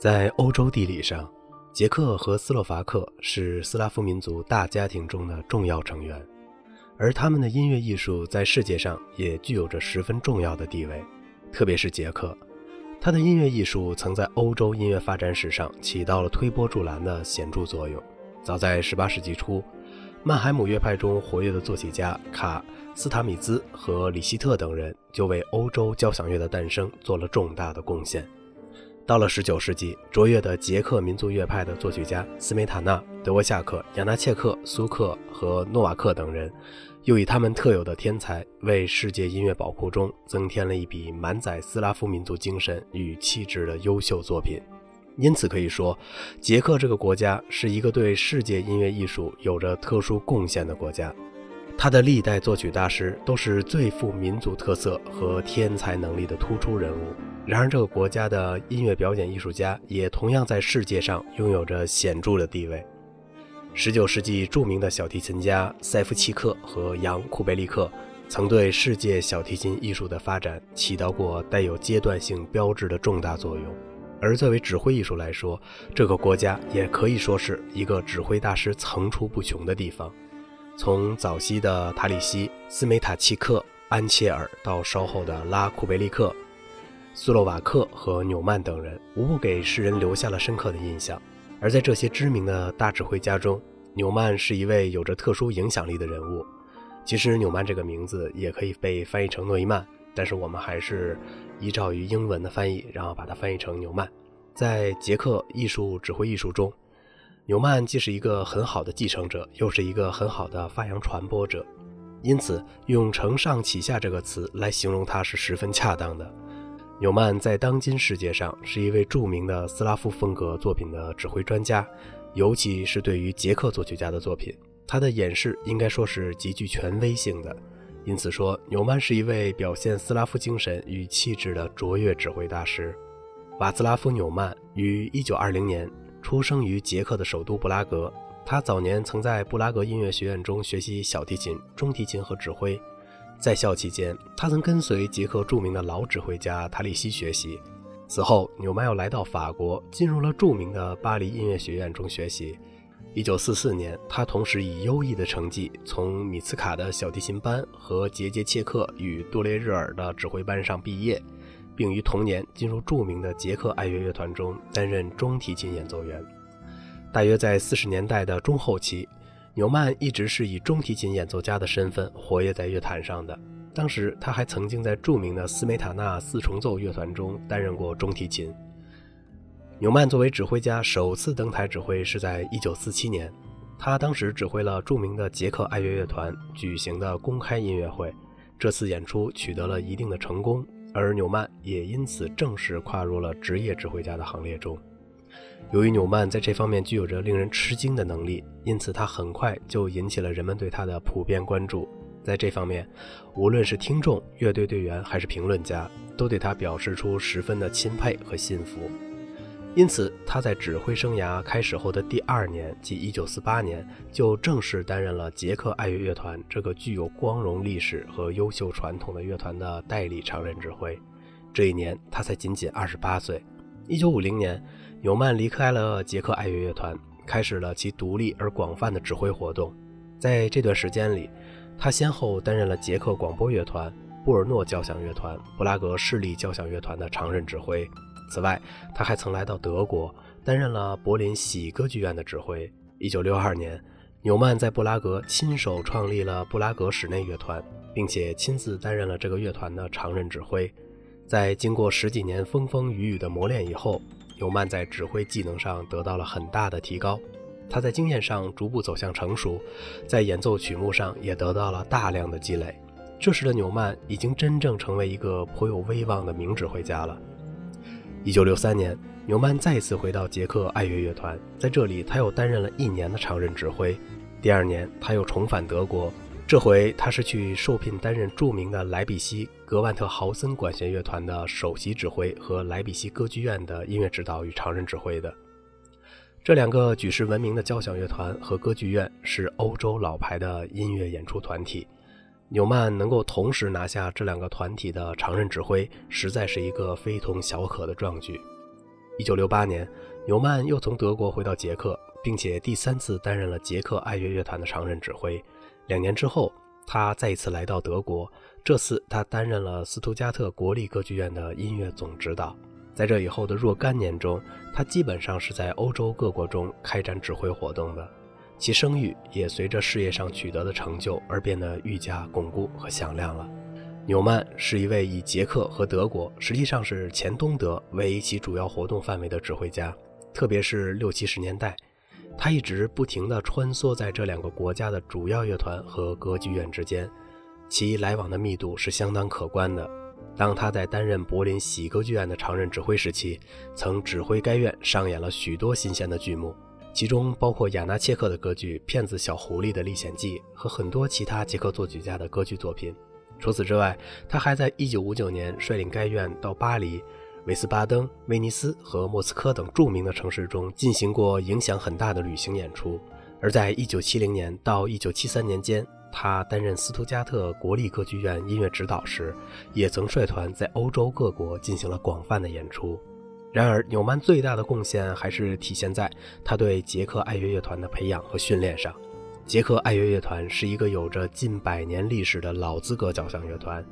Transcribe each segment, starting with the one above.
在欧洲地理上，捷克和斯洛伐克是斯拉夫民族大家庭中的重要成员，而他们的音乐艺术在世界上也具有着十分重要的地位。特别是捷克，他的音乐艺术曾在欧洲音乐发展史上起到了推波助澜的显著作用。早在18世纪初，曼海姆乐派中活跃的作曲家卡斯塔米兹和里希特等人就为欧洲交响乐的诞生做了重大的贡献。到了19世纪，卓越的捷克民族乐派的作曲家斯梅塔纳、德沃夏克、亚纳切克、苏克和诺瓦克等人，又以他们特有的天才，为世界音乐宝库中增添了一笔满载斯拉夫民族精神与气质的优秀作品。因此可以说，捷克这个国家是一个对世界音乐艺术有着特殊贡献的国家。他的历代作曲大师都是最富民族特色和天才能力的突出人物。然而，这个国家的音乐表演艺术家也同样在世界上拥有着显著的地位。19世纪著名的小提琴家塞夫契克和扬库贝利克曾对世界小提琴艺术的发展起到过带有阶段性标志的重大作用。而作为指挥艺术来说，这个国家也可以说是一个指挥大师层出不穷的地方。从早期的塔里西、斯梅塔契克、安切尔，到稍后的拉库贝利克、斯洛瓦克和纽曼等人，无不给世人留下了深刻的印象。而在这些知名的大指挥家中，纽曼是一位有着特殊影响力的人物。其实，纽曼这个名字也可以被翻译成诺伊曼，但是我们还是依照于英文的翻译，然后把它翻译成纽曼。在捷克艺术指挥艺术中，纽曼既是一个很好的继承者，又是一个很好的发扬传播者，因此用“承上启下”这个词来形容他是十分恰当的。纽曼在当今世界上是一位著名的斯拉夫风格作品的指挥专家，尤其是对于捷克作曲家的作品，他的演示应该说是极具权威性的。因此说，纽曼是一位表现斯拉夫精神与气质的卓越指挥大师。瓦兹拉夫·纽曼于1920年。出生于捷克的首都布拉格，他早年曾在布拉格音乐学院中学习小提琴、中提琴和指挥。在校期间，他曾跟随捷克著名的老指挥家塔里西学习。此后，纽曼又来到法国，进入了著名的巴黎音乐学院中学习。1944年，他同时以优异的成绩从米茨卡的小提琴班和杰杰切克与杜列日尔的指挥班上毕业。并于同年进入著名的捷克爱乐乐团中担任中提琴演奏员。大约在四十年代的中后期，纽曼一直是以中提琴演奏家的身份活跃在乐坛上的。当时他还曾经在著名的斯梅塔纳四重奏乐团中担任过中提琴。纽曼作为指挥家首次登台指挥是在1947年，他当时指挥了著名的捷克爱乐乐团举行的公开音乐会。这次演出取得了一定的成功。而纽曼也因此正式跨入了职业指挥家的行列中。由于纽曼在这方面具有着令人吃惊的能力，因此他很快就引起了人们对他的普遍关注。在这方面，无论是听众、乐队队员还是评论家，都对他表示出十分的钦佩和信服。因此，他在指挥生涯开始后的第二年，即1948年，就正式担任了捷克爱乐乐团这个具有光荣历史和优秀传统的乐团的代理常任指挥。这一年，他才仅仅28岁。1950年，纽曼离开了捷克爱乐乐团，开始了其独立而广泛的指挥活动。在这段时间里，他先后担任了捷克广播乐团、布尔诺交响乐团、布拉格市立交响乐团的常任指挥。此外，他还曾来到德国，担任了柏林喜歌剧院的指挥。1962年，纽曼在布拉格亲手创立了布拉格室内乐团，并且亲自担任了这个乐团的常任指挥。在经过十几年风风雨雨的磨练以后，纽曼在指挥技能上得到了很大的提高。他在经验上逐步走向成熟，在演奏曲目上也得到了大量的积累。这时的纽曼已经真正成为一个颇有威望的名指挥家了。一九六三年，纽曼再次回到捷克爱乐乐团，在这里他又担任了一年的常任指挥。第二年，他又重返德国，这回他是去受聘担任著名的莱比锡格万特豪森管弦乐团的首席指挥和莱比锡歌剧院的音乐指导与常任指挥的。这两个举世闻名的交响乐团和歌剧院是欧洲老牌的音乐演出团体。纽曼能够同时拿下这两个团体的常任指挥，实在是一个非同小可的壮举。一九六八年，纽曼又从德国回到捷克，并且第三次担任了捷克爱乐乐团的常任指挥。两年之后，他再一次来到德国，这次他担任了斯图加特国立歌剧院的音乐总指导。在这以后的若干年中，他基本上是在欧洲各国中开展指挥活动的，其声誉也随着事业上取得的成就而变得愈加巩固和响亮了。纽曼是一位以捷克和德国，实际上是前东德为其主要活动范围的指挥家，特别是六七十年代，他一直不停地穿梭在这两个国家的主要乐团和歌剧院之间，其来往的密度是相当可观的。当他在担任柏林喜歌剧院的常任指挥时期，曾指挥该院上演了许多新鲜的剧目，其中包括亚纳切克的歌剧《骗子小狐狸的历险记》和很多其他捷克作曲家的歌剧作品。除此之外，他还在1959年率领该院到巴黎、维斯巴登、威尼斯和莫斯科等著名的城市中进行过影响很大的旅行演出。而在1970年到1973年间，他担任斯图加特国立歌剧院音乐指导时，也曾率团在欧洲各国进行了广泛的演出。然而，纽曼最大的贡献还是体现在他对捷克爱乐乐团的培养和训练上。捷克爱乐乐团是一个有着近百年历史的老资格交响乐团，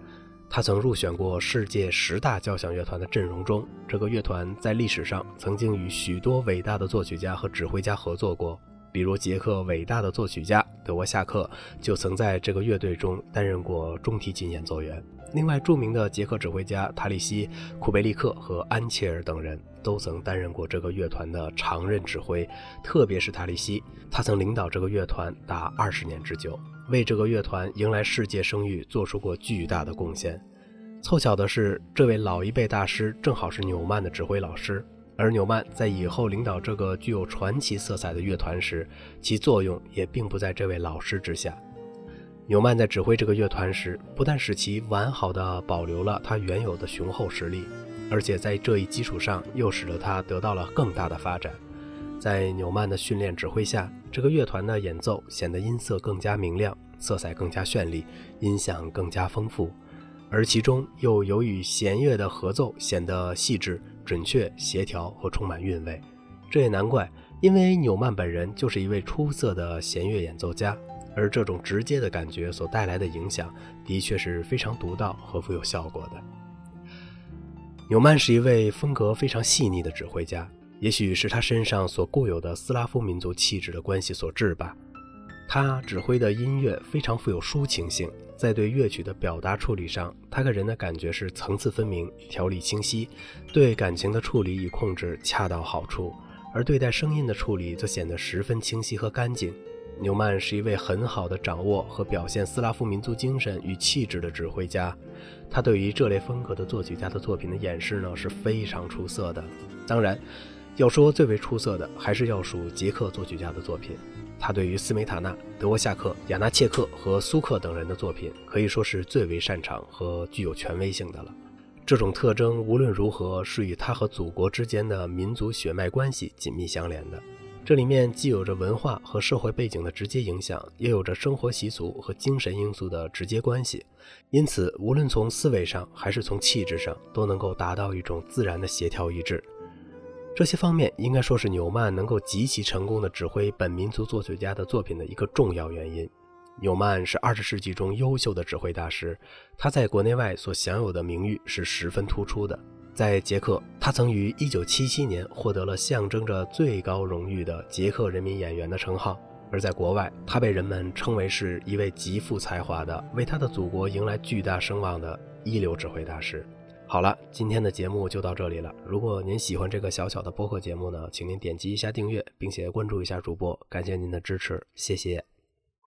他曾入选过世界十大交响乐团的阵容中。这个乐团在历史上曾经与许多伟大的作曲家和指挥家合作过。比如捷克伟大的作曲家德沃夏克就曾在这个乐队中担任过中提琴演奏员。另外，著名的捷克指挥家塔里西、库贝利克和安切尔等人都曾担任过这个乐团的常任指挥。特别是塔里西，他曾领导这个乐团达二十年之久，为这个乐团迎来世界声誉做出过巨大的贡献。凑巧的是，这位老一辈大师正好是纽曼的指挥老师。而纽曼在以后领导这个具有传奇色彩的乐团时，其作用也并不在这位老师之下。纽曼在指挥这个乐团时，不但使其完好的保留了他原有的雄厚实力，而且在这一基础上又使得他得到了更大的发展。在纽曼的训练指挥下，这个乐团的演奏显得音色更加明亮，色彩更加绚丽，音响更加丰富，而其中又由于弦乐的合奏显得细致。准确、协调和充满韵味，这也难怪，因为纽曼本人就是一位出色的弦乐演奏家，而这种直接的感觉所带来的影响，的确是非常独到和富有效果的。纽曼是一位风格非常细腻的指挥家，也许是他身上所固有的斯拉夫民族气质的关系所致吧。他指挥的音乐非常富有抒情性。在对乐曲的表达处理上，他给人的感觉是层次分明、条理清晰，对感情的处理与控制恰到好处；而对待声音的处理则显得十分清晰和干净。纽曼是一位很好的掌握和表现斯拉夫民族精神与气质的指挥家，他对于这类风格的作曲家的作品的演示呢是非常出色的。当然，要说最为出色的，还是要数捷克作曲家的作品。他对于斯梅塔纳、德沃夏克、亚纳切克和苏克等人的作品，可以说是最为擅长和具有权威性的了。这种特征无论如何是与他和祖国之间的民族血脉关系紧密相连的。这里面既有着文化和社会背景的直接影响，也有着生活习俗和精神因素的直接关系。因此，无论从思维上还是从气质上，都能够达到一种自然的协调一致。这些方面应该说是纽曼能够极其成功的指挥本民族作曲家的作品的一个重要原因。纽曼是二十世纪中优秀的指挥大师，他在国内外所享有的名誉是十分突出的。在捷克，他曾于1977年获得了象征着最高荣誉的捷克人民演员的称号；而在国外，他被人们称为是一位极富才华的、为他的祖国迎来巨大声望的一流指挥大师。好了，今天的节目就到这里了。如果您喜欢这个小小的播客节目呢，请您点击一下订阅，并且关注一下主播，感谢您的支持，谢谢。